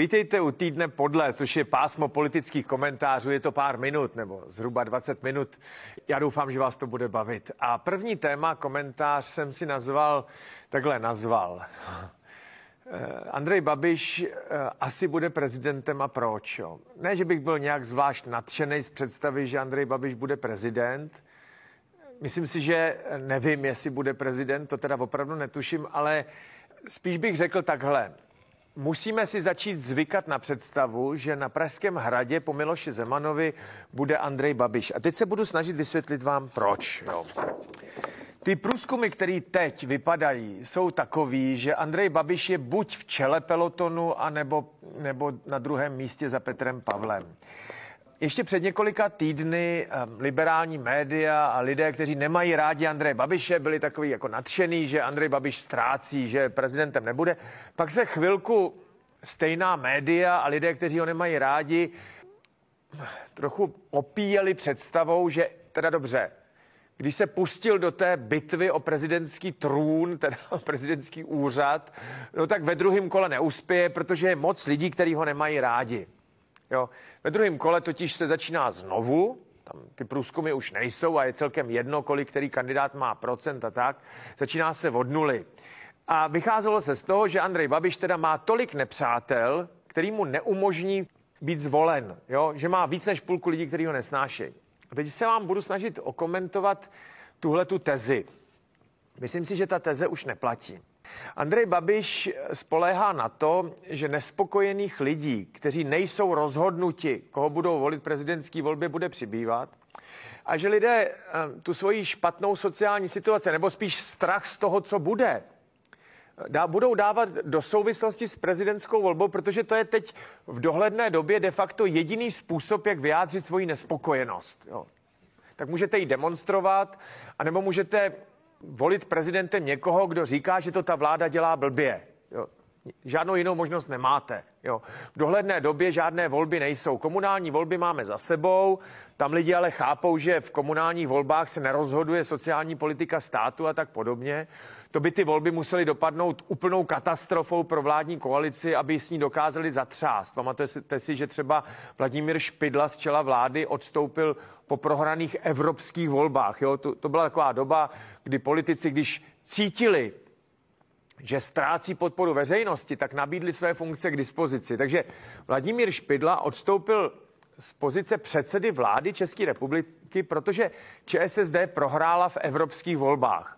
Vítejte u týdne podle, což je pásmo politických komentářů. Je to pár minut nebo zhruba 20 minut. Já doufám, že vás to bude bavit. A první téma, komentář jsem si nazval, takhle nazval. Eh, Andrej Babiš eh, asi bude prezidentem a proč? Jo? Ne, že bych byl nějak zvlášť nadšený z představy, že Andrej Babiš bude prezident. Myslím si, že nevím, jestli bude prezident, to teda opravdu netuším, ale spíš bych řekl takhle musíme si začít zvykat na představu, že na Pražském hradě po Miloši Zemanovi bude Andrej Babiš. A teď se budu snažit vysvětlit vám, proč. Jo. Ty průzkumy, které teď vypadají, jsou takový, že Andrej Babiš je buď v čele pelotonu, anebo, nebo na druhém místě za Petrem Pavlem. Ještě před několika týdny um, liberální média a lidé, kteří nemají rádi Andreje Babiše, byli takový jako nadšený, že Andrej Babiš ztrácí, že prezidentem nebude. Pak se chvilku stejná média a lidé, kteří ho nemají rádi, trochu opíjeli představou, že teda dobře, když se pustil do té bitvy o prezidentský trůn, teda o prezidentský úřad, no tak ve druhém kole neuspěje, protože je moc lidí, kteří ho nemají rádi. Jo. Ve druhém kole totiž se začíná znovu, tam ty průzkumy už nejsou a je celkem jedno, kolik který kandidát má procent a tak. Začíná se od nuly. A vycházelo se z toho, že Andrej Babiš teda má tolik nepřátel, který mu neumožní být zvolen, jo? že má víc než půlku lidí, kteří ho nesnášejí. A teď se vám budu snažit okomentovat tuhle tu tezi. Myslím si, že ta teze už neplatí. Andrej Babiš spoléhá na to, že nespokojených lidí, kteří nejsou rozhodnuti, koho budou volit prezidentský volbě, bude přibývat a že lidé eh, tu svoji špatnou sociální situaci, nebo spíš strach z toho, co bude, dá, budou dávat do souvislosti s prezidentskou volbou, protože to je teď v dohledné době de facto jediný způsob, jak vyjádřit svoji nespokojenost. Jo. Tak můžete ji demonstrovat, anebo můžete volit prezidentem někoho, kdo říká, že to ta vláda dělá blbě. Jo. Žádnou jinou možnost nemáte. Jo. V dohledné době žádné volby nejsou. Komunální volby máme za sebou, tam lidi ale chápou, že v komunálních volbách se nerozhoduje sociální politika státu a tak podobně to by ty volby musely dopadnout úplnou katastrofou pro vládní koalici, aby s ní dokázali zatřást. Pamatujete si, že třeba Vladimír Špidla z čela vlády odstoupil po prohraných evropských volbách. Jo? To, to byla taková doba, kdy politici, když cítili, že ztrácí podporu veřejnosti, tak nabídli své funkce k dispozici. Takže Vladimír Špidla odstoupil z pozice předsedy vlády České republiky, protože ČSSD prohrála v evropských volbách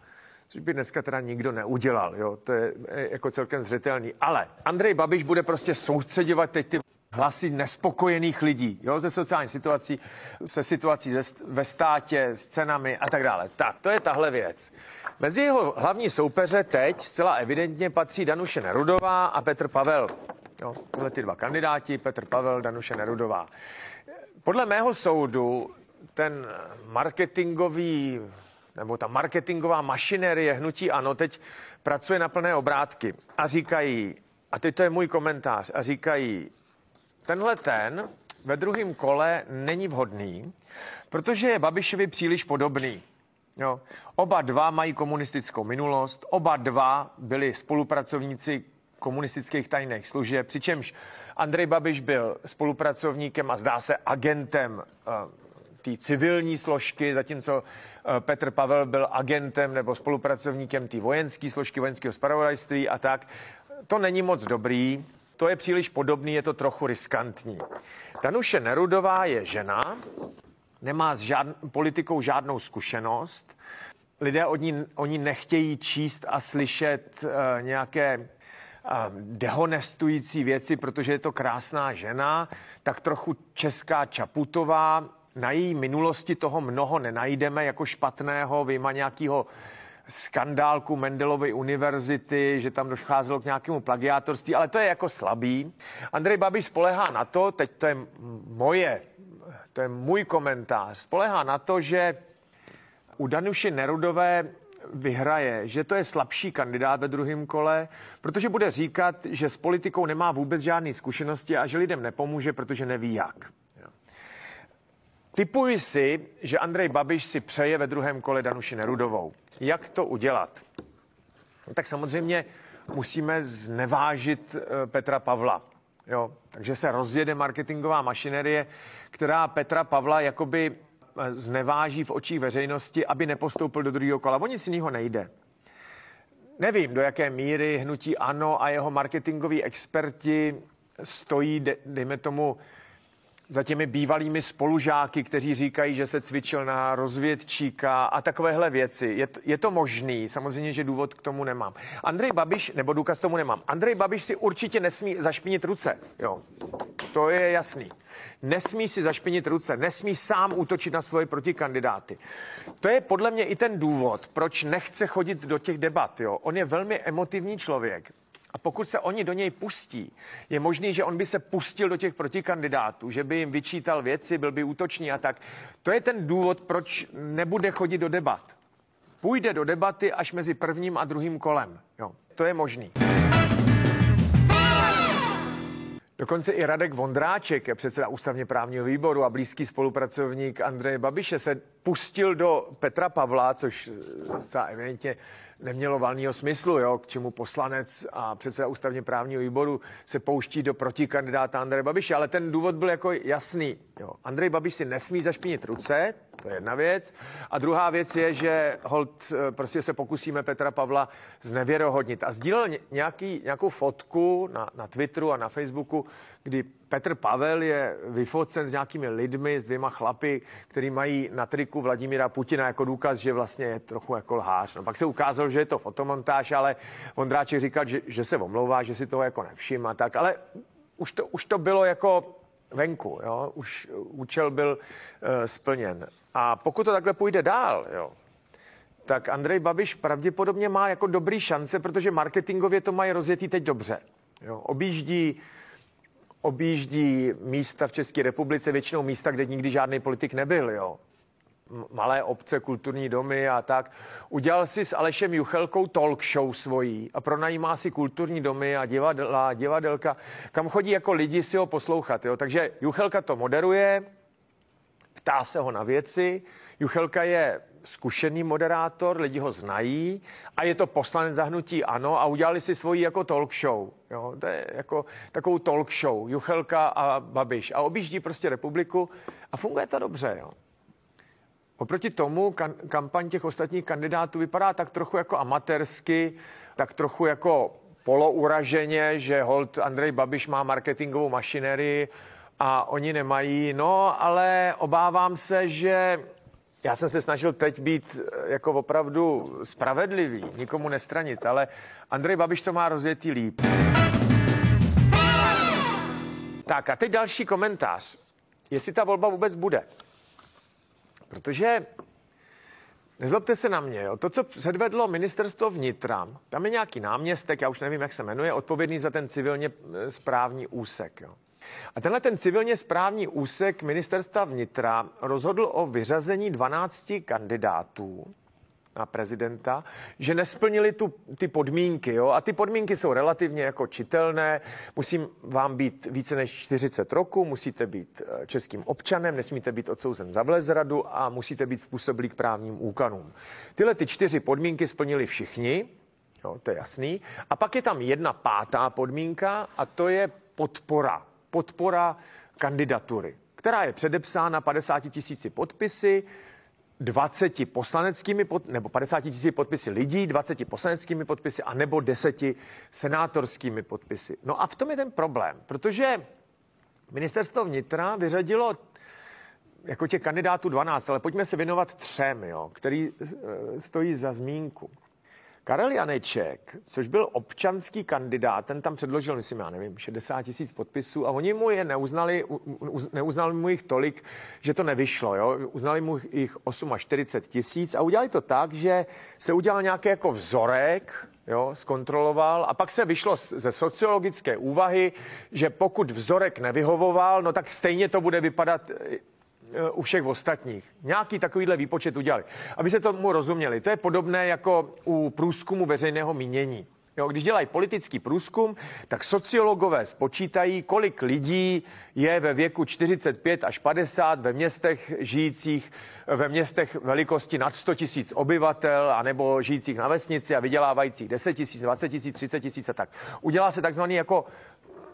což by dneska teda nikdo neudělal, jo, to je jako celkem zřetelný. Ale Andrej Babiš bude prostě soustředovat teď ty hlasy nespokojených lidí, jo, ze sociální situací, se situací ze, ve státě, s cenami a tak dále. Tak, to je tahle věc. Mezi jeho hlavní soupeře teď zcela evidentně patří Danuše Nerudová a Petr Pavel. Jo, tohle ty dva kandidáti, Petr Pavel, Danuše Nerudová. Podle mého soudu ten marketingový nebo ta marketingová mašinerie hnutí ano teď pracuje na plné obrátky a říkají, a teď to je můj komentář, a říkají, tenhle ten ve druhém kole není vhodný, protože je Babišovi příliš podobný. Jo. Oba dva mají komunistickou minulost, oba dva byli spolupracovníci komunistických tajných služeb, přičemž Andrej Babiš byl spolupracovníkem a zdá se agentem uh, té civilní složky, zatímco eh, Petr Pavel byl agentem nebo spolupracovníkem té vojenské složky, vojenského spravodajství a tak. To není moc dobrý, to je příliš podobný, je to trochu riskantní. Danuše Nerudová je žena, nemá s žádn, politikou žádnou zkušenost, lidé od ní, oni nechtějí číst a slyšet uh, nějaké uh, dehonestující věci, protože je to krásná žena, tak trochu česká Čaputová, na její minulosti toho mnoho nenajdeme jako špatného, vyjma nějakého skandálku Mendelovy univerzity, že tam docházelo k nějakému plagiátorství, ale to je jako slabý. Andrej Babiš spolehá na to, teď to je moje, to je můj komentář, spolehá na to, že u Danuše Nerudové vyhraje, že to je slabší kandidát ve druhém kole, protože bude říkat, že s politikou nemá vůbec žádné zkušenosti a že lidem nepomůže, protože neví jak. Typuji si, že Andrej Babiš si přeje ve druhém kole Danuši Nerudovou. Jak to udělat? No, tak samozřejmě musíme znevážit eh, Petra Pavla. Jo? Takže se rozjede marketingová mašinerie, která Petra Pavla jakoby eh, zneváží v očích veřejnosti, aby nepostoupil do druhého kola. O nic jiného nejde. Nevím, do jaké míry hnutí ANO a jeho marketingoví experti stojí, dejme tomu, za těmi bývalými spolužáky, kteří říkají, že se cvičil na rozvědčíka a takovéhle věci. Je, je to možný, samozřejmě, že důvod k tomu nemám. Andrej Babiš, nebo důkaz tomu nemám. Andrej Babiš si určitě nesmí zašpinit ruce. Jo, to je jasný. Nesmí si zašpinit ruce, nesmí sám útočit na svoje protikandidáty. To je podle mě i ten důvod, proč nechce chodit do těch debat. Jo. On je velmi emotivní člověk. A pokud se oni do něj pustí, je možný, že on by se pustil do těch protikandidátů, že by jim vyčítal věci, byl by útočný a tak. To je ten důvod, proč nebude chodit do debat. Půjde do debaty až mezi prvním a druhým kolem. Jo, to je možný. Dokonce i Radek Vondráček, předseda ústavně právního výboru a blízký spolupracovník Andreje Babiše, se pustil do Petra Pavla, což zcela evidentně nemělo valného smyslu, jo, k čemu poslanec a předseda ústavně právního výboru se pouští do protikandidáta Andreje Babiše, ale ten důvod byl jako jasný. Jo. Andrej Babiš si nesmí zašpinit ruce, to je jedna věc. A druhá věc je, že hold, eh, prostě se pokusíme Petra Pavla znevěrohodnit. A sdílel nějaký, nějakou fotku na, na Twitteru a na Facebooku, kdy Petr Pavel je vyfocen s nějakými lidmi, s dvěma chlapy, který mají na triku Vladimíra Putina jako důkaz, že vlastně je trochu jako lhář. No, pak se ukázalo, že je to fotomontáž, ale Vondráček říkal, že, že se omlouvá, že si toho jako nevšim a tak, ale už to, už to bylo jako venku, jo? už účel byl uh, splněn. A pokud to takhle půjde dál, jo, tak Andrej Babiš pravděpodobně má jako dobrý šance, protože marketingově to mají rozjetý teď dobře. Jo, objíždí objíždí místa v České republice, většinou místa, kde nikdy žádný politik nebyl, jo. Malé obce, kulturní domy a tak. Udělal si s Alešem Juchelkou talk show svojí a pronajímá si kulturní domy a divadla, divadelka, kam chodí jako lidi si ho poslouchat. Jo. Takže Juchelka to moderuje, ptá se ho na věci. Juchelka je zkušený moderátor, lidi ho znají a je to poslanec zahnutí ano a udělali si svoji jako talk show. Jo, to je jako takovou talk show, Juchelka a Babiš. A objíždí prostě republiku a funguje to dobře. Jo. Oproti tomu kan- kampaň těch ostatních kandidátů vypadá tak trochu jako amatérsky, tak trochu jako polouraženě, že hold Andrej Babiš má marketingovou mašinerii a oni nemají. No, ale obávám se, že já jsem se snažil teď být eh, jako opravdu spravedlivý, nikomu nestranit, ale Andrej Babiš to má rozjetý líp. Tak a teď další komentář. Jestli ta volba vůbec bude. Protože Nezlobte se na mě, jo. to, co předvedlo ministerstvo vnitra, tam je nějaký náměstek, já už nevím, jak se jmenuje, odpovědný za ten civilně eh, správní úsek. Jo. A tenhle ten civilně správní úsek ministerstva vnitra rozhodl o vyřazení 12 kandidátů na prezidenta, že nesplnili tu, ty podmínky. Jo? A ty podmínky jsou relativně jako čitelné. Musím vám být více než 40 roku, musíte být eh, českým občanem, nesmíte být odsouzen za vlezradu a musíte být způsobilý k právním úkonům. Tyhle ty čtyři podmínky splnili všichni, jo, to je jasný. A pak je tam jedna pátá podmínka a to je podpora podpora kandidatury, která je předepsána 50 tisíci podpisy, 20 poslaneckými, pod, nebo 50 tisíci podpisy lidí, 20 poslaneckými podpisy a nebo 10 senátorskými podpisy. No a v tom je ten problém, protože ministerstvo vnitra vyřadilo jako těch kandidátů 12, ale pojďme se věnovat třem, jo, který e, stojí za zmínku. Karel Janeček, což byl občanský kandidát, ten tam předložil, myslím, já nevím, 60 tisíc podpisů a oni mu je neuznali, neuznali mu jich tolik, že to nevyšlo, jo? uznali mu jich 48 tisíc a udělali to tak, že se udělal nějaký jako vzorek, jo, zkontroloval a pak se vyšlo ze sociologické úvahy, že pokud vzorek nevyhovoval, no tak stejně to bude vypadat u všech ostatních. Nějaký takovýhle výpočet udělali. Aby se tomu rozuměli, to je podobné jako u průzkumu veřejného mínění. Jo, když dělají politický průzkum, tak sociologové spočítají, kolik lidí je ve věku 45 až 50 ve městech žijících, ve městech velikosti nad 100 tisíc obyvatel, anebo žijících na vesnici a vydělávajících 10 tisíc, 20 tisíc, 30 tisíc a tak. Udělá se takzvaný jako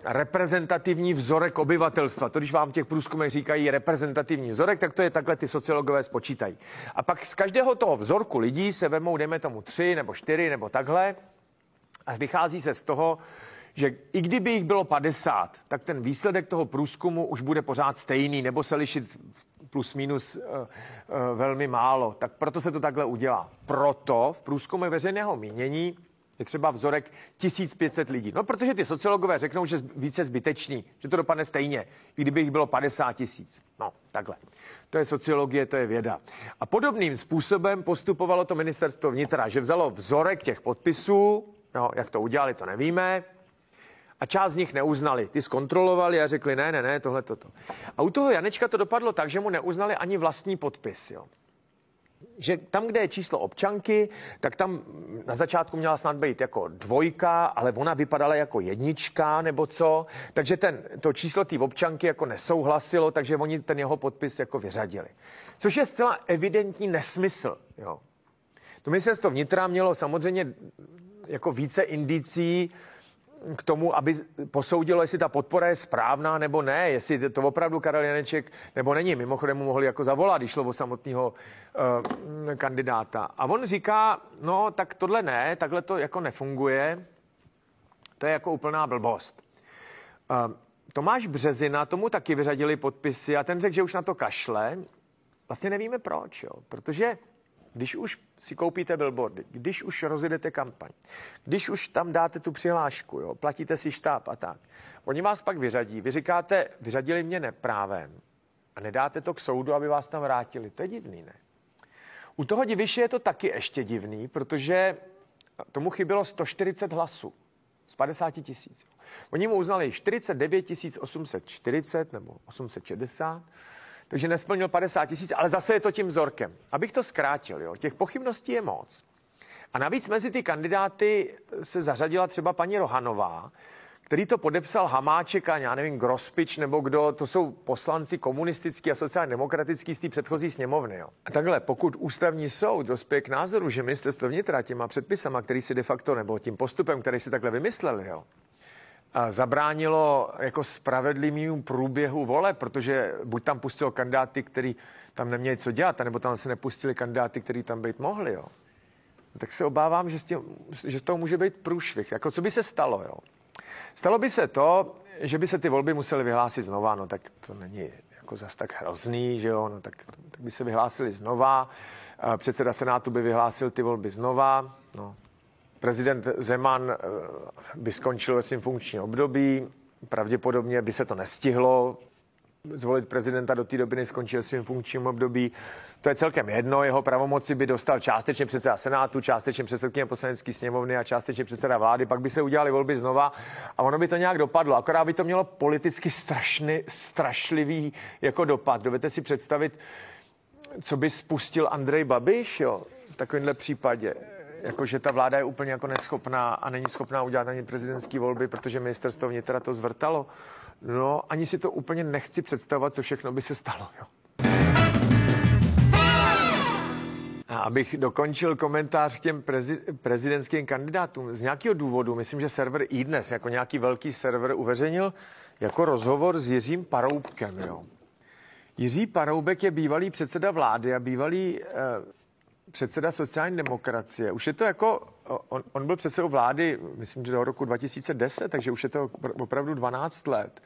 reprezentativní vzorek obyvatelstva. To, když vám v těch průzkumech říkají reprezentativní vzorek, tak to je takhle ty sociologové spočítají. A pak z každého toho vzorku lidí se vemou, dejme tomu tři nebo čtyři nebo takhle, a vychází se z toho, že i kdyby jich bylo 50, tak ten výsledek toho průzkumu už bude pořád stejný, nebo se lišit plus minus uh, uh, velmi málo. Tak proto se to takhle udělá. Proto v průzkumu veřejného mínění je třeba vzorek 1500 lidí. No, protože ty sociologové řeknou, že více zbytečný, že to dopadne stejně, i kdyby jich bylo 50 tisíc. No, takhle. To je sociologie, to je věda. A podobným způsobem postupovalo to ministerstvo vnitra, že vzalo vzorek těch podpisů, no, jak to udělali, to nevíme, a část z nich neuznali. Ty zkontrolovali a řekli, ne, ne, ne, tohle, toto. A u toho Janečka to dopadlo tak, že mu neuznali ani vlastní podpis. Jo že tam, kde je číslo občanky, tak tam na začátku měla snad být jako dvojka, ale ona vypadala jako jednička nebo co. Takže ten, to číslo té občanky jako nesouhlasilo, takže oni ten jeho podpis jako vyřadili. Což je zcela evidentní nesmysl. Jo. To ministerstvo vnitra mělo samozřejmě jako více indicí, k tomu, aby posoudilo, jestli ta podpora je správná nebo ne, jestli to opravdu Karel Janeček nebo není. Mimochodem mu mohli jako zavolat, když šlo o samotného uh, kandidáta. A on říká, no tak tohle ne, takhle to jako nefunguje. To je jako úplná blbost. Uh, Tomáš Březina, tomu taky vyřadili podpisy a ten řekl, že už na to kašle. Vlastně nevíme proč, jo, protože když už si koupíte billboardy, když už rozjedete kampaň, když už tam dáte tu přihlášku, jo, platíte si štáb a tak, oni vás pak vyřadí. Vy říkáte, vyřadili mě neprávem a nedáte to k soudu, aby vás tam vrátili. To je divný, ne? U toho diviše je to taky ještě divný, protože tomu chybělo 140 hlasů z 50 tisíc. Oni mu uznali 49 840 nebo 860 takže nesplnil 50 tisíc, ale zase je to tím vzorkem. Abych to zkrátil, jo, těch pochybností je moc. A navíc mezi ty kandidáty se zařadila třeba paní Rohanová, který to podepsal Hamáček a já nevím, Grospič nebo kdo, to jsou poslanci komunistický a sociálně demokratický z té předchozí sněmovny. Jo. A takhle, pokud ústavní soud dospěje k názoru, že ministerstvo vnitra těma předpisama, který si de facto, nebo tím postupem, který si takhle vymysleli, jo, zabránilo jako spravedlivému průběhu vole, protože buď tam pustil kandidáty, který tam neměli co dělat, nebo tam se nepustili kandidáty, který tam být mohli, jo. Tak se obávám, že z, tím, že z toho může být průšvih. Jako co by se stalo, jo? Stalo by se to, že by se ty volby musely vyhlásit znova, no tak to není jako zas tak hrozný, že jo, no tak, tak by se vyhlásili znova, předseda Senátu by vyhlásil ty volby znova, no Prezident Zeman eh, by skončil ve svým funkčním období, pravděpodobně by se to nestihlo, zvolit prezidenta do té doby, než skončil svým funkčním období. To je celkem jedno, jeho pravomoci by dostal částečně předseda Senátu, částečně předsedkyně poslanecké sněmovny a částečně předseda vlády, pak by se udělali volby znova a ono by to nějak dopadlo. Akorát by to mělo politicky strašný, strašlivý jako dopad. Dovedete si představit, co by spustil Andrej Babiš jo, v takovémhle případě jako že ta vláda je úplně jako neschopná a není schopná udělat ani prezidentské volby, protože ministerstvo vnitra to zvrtalo. No, ani si to úplně nechci představovat, co všechno by se stalo. Jo. A abych dokončil komentář k těm prezi, prezidentským kandidátům. Z nějakého důvodu, myslím, že server iDnes, jako nějaký velký server, uveřejnil jako rozhovor s Jiřím Paroubkem. Jo. Jiří Paroubek je bývalý předseda vlády a bývalý eh, předseda sociální demokracie. Už je to jako, on, on byl předsedou vlády, myslím, že do roku 2010, takže už je to opravdu 12 let.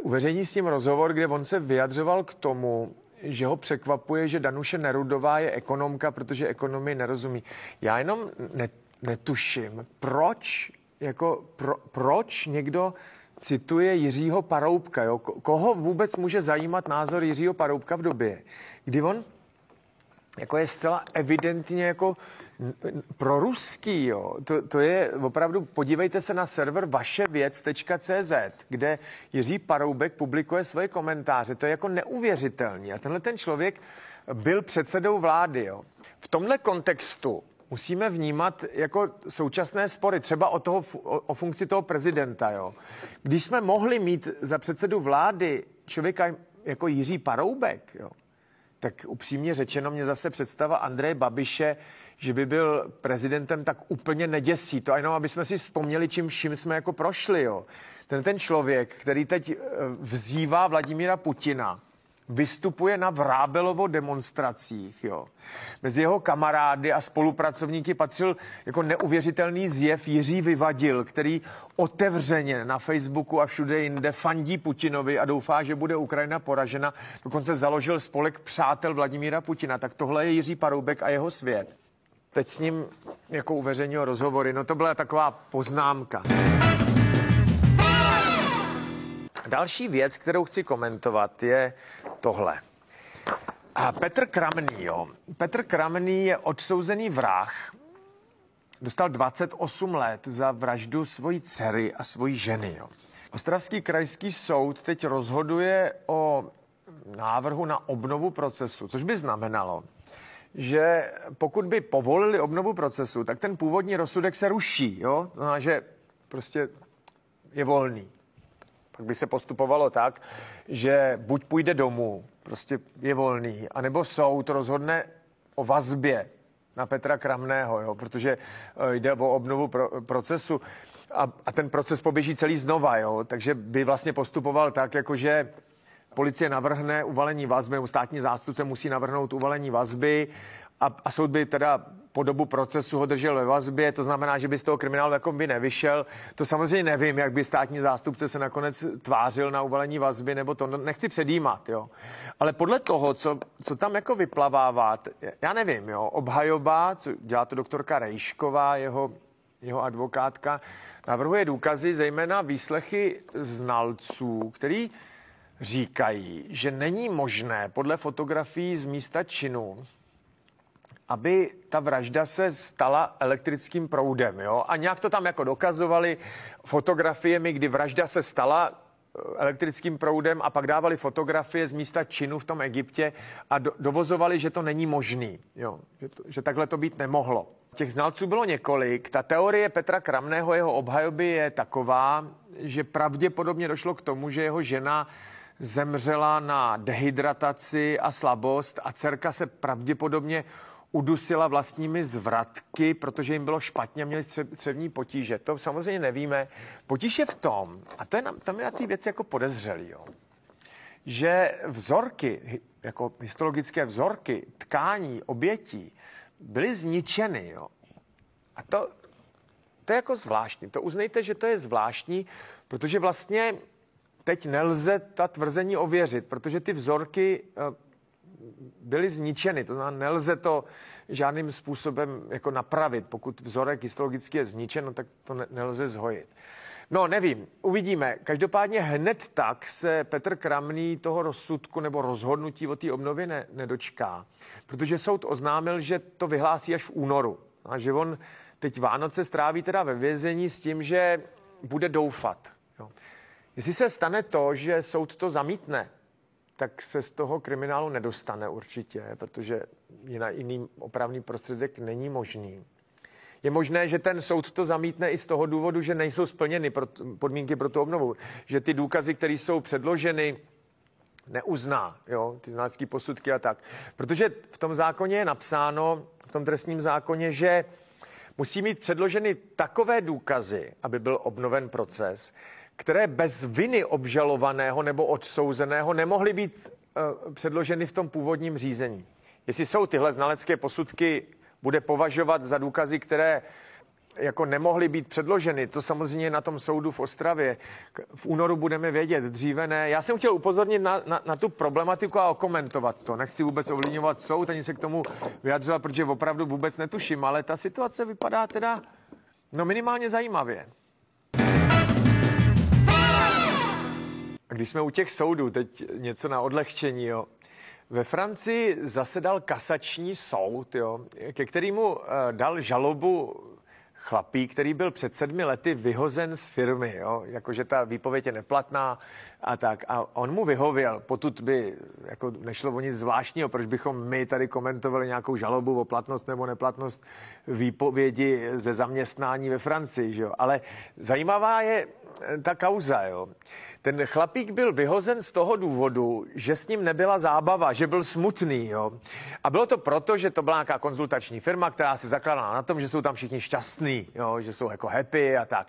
Uveřejní s tím rozhovor, kde on se vyjadřoval k tomu, že ho překvapuje, že Danuše Nerudová je ekonomka, protože ekonomii nerozumí. Já jenom ne, netuším, proč, jako, pro, proč někdo cituje Jiřího Paroubka. Jo? Koho vůbec může zajímat názor Jiřího Paroubka v době, kdy on jako je zcela evidentně jako proruský, jo. To, to je opravdu, podívejte se na server vaševěc.cz, kde Jiří Paroubek publikuje svoje komentáře. To je jako neuvěřitelný. A tenhle ten člověk byl předsedou vlády, jo. V tomhle kontextu musíme vnímat jako současné spory, třeba o, toho, o, o funkci toho prezidenta. Jo. Když jsme mohli mít za předsedu vlády člověka jako Jiří Paroubek, jo, tak upřímně řečeno mě zase představa Andreje Babiše, že by byl prezidentem, tak úplně neděsí. To jenom, aby jsme si vzpomněli, čím vším jsme jako prošli. Jo. Ten, ten člověk, který teď eh, vzývá Vladimíra Putina, vystupuje na Vrábelovo demonstracích. Jo. Mezi jeho kamarády a spolupracovníky patřil jako neuvěřitelný zjev Jiří Vyvadil, který otevřeně na Facebooku a všude jinde fandí Putinovi a doufá, že bude Ukrajina poražena. Dokonce založil spolek přátel Vladimíra Putina. Tak tohle je Jiří Paroubek a jeho svět. Teď s ním jako uveřejnil rozhovory. No to byla taková poznámka. Další věc, kterou chci komentovat, je tohle. A Petr Kramný, jo. Petr Kramný je odsouzený vrah. Dostal 28 let za vraždu svojí dcery a svojí ženy, jo. Ostravský krajský soud teď rozhoduje o návrhu na obnovu procesu, což by znamenalo, že pokud by povolili obnovu procesu, tak ten původní rozsudek se ruší, jo? No, že prostě je volný pak by se postupovalo tak, že buď půjde domů, prostě je volný, anebo soud rozhodne o vazbě na Petra Kramného, jo, protože eh, jde o obnovu pro, procesu. A, a ten proces poběží celý znova, jo, takže by vlastně postupoval tak, jakože policie navrhne uvalení vazby, státní zástupce musí navrhnout uvalení vazby a, a soud by teda po dobu procesu ho držel ve vazbě, to znamená, že by z toho kriminálu jako by nevyšel. To samozřejmě nevím, jak by státní zástupce se nakonec tvářil na uvalení vazby, nebo to nechci předjímat, jo. Ale podle toho, co, co tam jako vyplavává, já nevím, jo, obhajoba, co dělá to doktorka Rejšková, jeho, jeho advokátka, navrhuje důkazy, zejména výslechy znalců, který říkají, že není možné podle fotografií z místa činu aby ta vražda se stala elektrickým proudem. Jo? A nějak to tam jako dokazovali fotografiemi, kdy vražda se stala eh, elektrickým proudem a pak dávali fotografie z místa činu v tom Egyptě a do, dovozovali, že to není možný, jo? Že, to, že takhle to být nemohlo. Těch znalců bylo několik. Ta teorie Petra Kramného, jeho obhajoby je taková, že pravděpodobně došlo k tomu, že jeho žena zemřela na dehydrataci a slabost a dcerka se pravděpodobně udusila vlastními zvratky, protože jim bylo špatně, měli střevní potíže. To samozřejmě nevíme. Potíž je v tom, a to je na, tam je na té věci jako podezřelý, jo, že vzorky, jako histologické vzorky tkání, obětí, byly zničeny. Jo. A to, to je jako zvláštní. To uznejte, že to je zvláštní, protože vlastně teď nelze ta tvrzení ověřit, protože ty vzorky eh, byly zničeny. To znamená, nelze to žádným způsobem jako napravit. Pokud vzorek histologicky je zničen, no, tak to ne, nelze zhojit. No, nevím, uvidíme. Každopádně hned tak se Petr Kramný toho rozsudku nebo rozhodnutí o té obnově ne, nedočká, protože soud oznámil, že to vyhlásí až v únoru a že on teď Vánoce stráví teda ve vězení s tím, že bude doufat. Jo. Jestli se stane to, že soud to zamítne, tak se z toho kriminálu nedostane určitě, protože jiná, jiný opravný prostředek není možný. Je možné, že ten soud to zamítne i z toho důvodu, že nejsou splněny podmínky pro tu obnovu. Že ty důkazy, které jsou předloženy, neuzná, jo, ty znalecké posudky a tak. Protože v tom zákoně je napsáno, v tom trestním zákoně, že musí mít předloženy takové důkazy, aby byl obnoven proces, které bez viny obžalovaného nebo odsouzeného nemohly být uh, předloženy v tom původním řízení. Jestli jsou tyhle znalecké posudky, bude považovat za důkazy, které jako nemohly být předloženy. To samozřejmě na tom soudu v Ostravě. V únoru budeme vědět, dříve ne. Já jsem chtěl upozornit na, na, na tu problematiku a okomentovat to. Nechci vůbec ovlivňovat soud, ani se k tomu vyjadřovat, protože opravdu vůbec netuším, ale ta situace vypadá teda no minimálně zajímavě. A když jsme u těch soudů, teď něco na odlehčení, jo. Ve Francii zasedal kasační soud, jo, ke kterému uh, dal žalobu chlapík, který byl před sedmi lety vyhozen z firmy, jo, jakože ta výpověď je neplatná a tak. A on mu vyhověl, potud by jako nešlo o nic zvláštního, proč bychom my tady komentovali nějakou žalobu o platnost nebo neplatnost výpovědi ze zaměstnání ve Francii, že jo. Ale zajímavá je ta kauza, jo. Ten chlapík byl vyhozen z toho důvodu, že s ním nebyla zábava, že byl smutný, jo. A bylo to proto, že to byla nějaká konzultační firma, která se zakládala na tom, že jsou tam všichni šťastní, jo, že jsou jako happy a tak.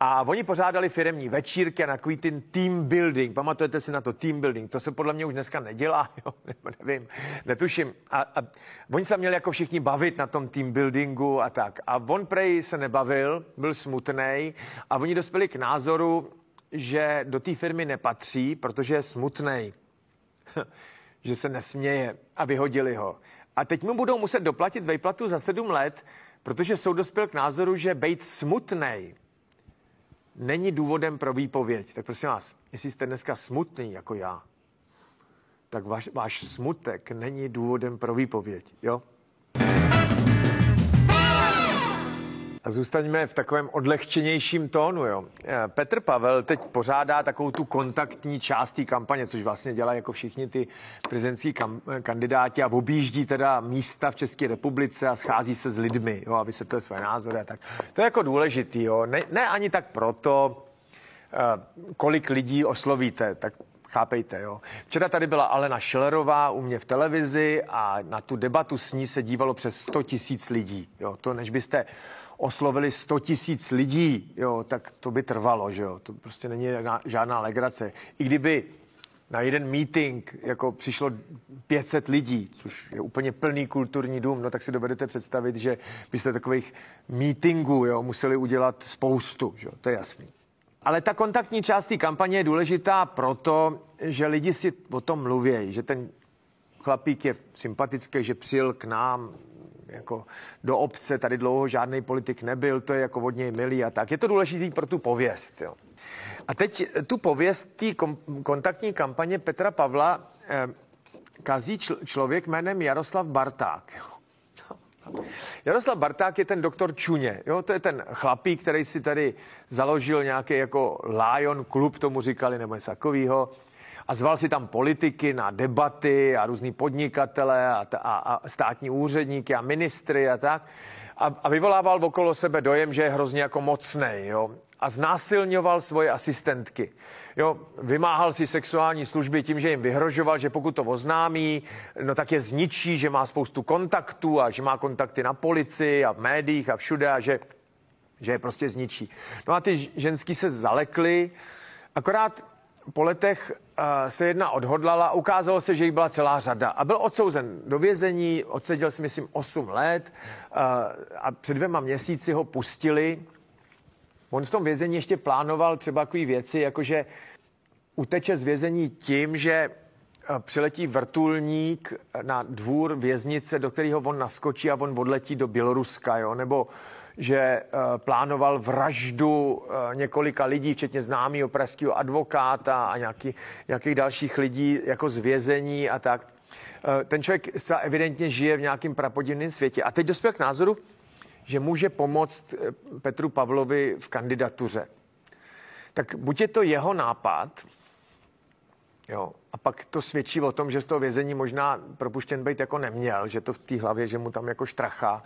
A oni pořádali firemní večírky a takový ten team building. Pamatujete si na to team building? To se podle mě už dneska nedělá, jo? nevím, netuším. A, a oni se měli jako všichni bavit na tom team buildingu a tak. A on prej se nebavil, byl smutný a oni dospěli k názoru, že do té firmy nepatří, protože je smutný, že se nesměje a vyhodili ho. A teď mu budou muset doplatit vejplatu za sedm let, protože soud dospěl k názoru, že být smutný není důvodem pro výpověď. Tak prosím vás, jestli jste dneska smutný jako já, tak váš, váš smutek není důvodem pro výpověď, jo? A zůstaňme v takovém odlehčenějším tónu. Jo. Eh, Petr Pavel teď pořádá takovou tu kontaktní část té kampaně, což vlastně dělá jako všichni ty prezidentský kam, kandidáti a objíždí teda místa v České republice a schází se s lidmi, jo, a vysvětluje své názory tak. To je jako důležitý. Jo. Ne, ne ani tak proto, eh, kolik lidí oslovíte, tak Chápejte, jo. Včera tady byla Alena Schillerová u mě v televizi a na tu debatu s ní se dívalo přes 100 tisíc lidí. Jo. To než byste oslovili 100 tisíc lidí, jo, tak to by trvalo, že jo. To prostě není žádná legrace. I kdyby na jeden meeting jako přišlo 500 lidí, což je úplně plný kulturní dům, no tak si dovedete představit, že byste takových meetingů jo, museli udělat spoustu, že jo, to je jasný. Ale ta kontaktní část té kampaně je důležitá proto, že lidi si o tom mluví, že ten chlapík je sympatický, že přijel k nám, jako do obce, tady dlouho žádný politik nebyl, to je jako od něj milý a tak. Je to důležitý pro tu pověst. Jo. A teď tu pověst té kontaktní kampaně Petra Pavla eh, kazí čl, člověk jménem Jaroslav Barták. Jo. Jaroslav Barták je ten doktor Čuně, jo, to je ten chlapík, který si tady založil nějaký jako Lion klub, tomu říkali, nebo něco takového a zval si tam politiky na debaty a různý podnikatele a, a, a státní úředníky a ministry a tak. A, a vyvolával okolo sebe dojem, že je hrozně jako mocný, jo. A znásilňoval svoje asistentky. Jo, vymáhal si sexuální služby tím, že jim vyhrožoval, že pokud to oznámí, no tak je zničí, že má spoustu kontaktů a že má kontakty na policii a v médiích a všude a že, že je prostě zničí. No a ty ženský se zalekly, akorát po letech uh, se jedna odhodlala, ukázalo se, že jich byla celá řada a byl odsouzen do vězení, odseděl si myslím 8 let uh, a před dvěma měsíci ho pustili. On v tom vězení ještě plánoval třeba takové věci, jakože uteče z vězení tím, že přiletí vrtulník na dvůr věznice, do kterého on naskočí a on odletí do Běloruska, jo? nebo že uh, plánoval vraždu uh, několika lidí, včetně známého pražského advokáta a nějaký, nějakých dalších lidí jako z vězení a tak. Uh, ten člověk se evidentně žije v nějakém prapodivném světě. A teď dospěl k názoru, že může pomoct Petru Pavlovi v kandidatuře. Tak buď je to jeho nápad, jo, a pak to svědčí o tom, že z toho vězení možná propuštěn být jako neměl, že to v té hlavě, že mu tam jako štracha.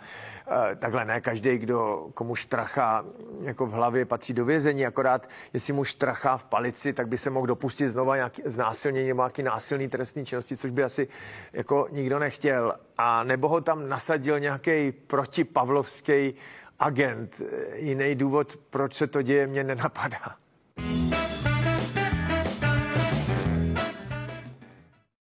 E, takhle ne každý, kdo komu štracha jako v hlavě patří do vězení, akorát jestli mu štracha v palici, tak by se mohl dopustit znova nějaký znásilnění nebo nějaký násilný trestný činnosti, což by asi jako nikdo nechtěl. A nebo ho tam nasadil nějaký protipavlovský agent. Jiný důvod, proč se to děje, mě nenapadá.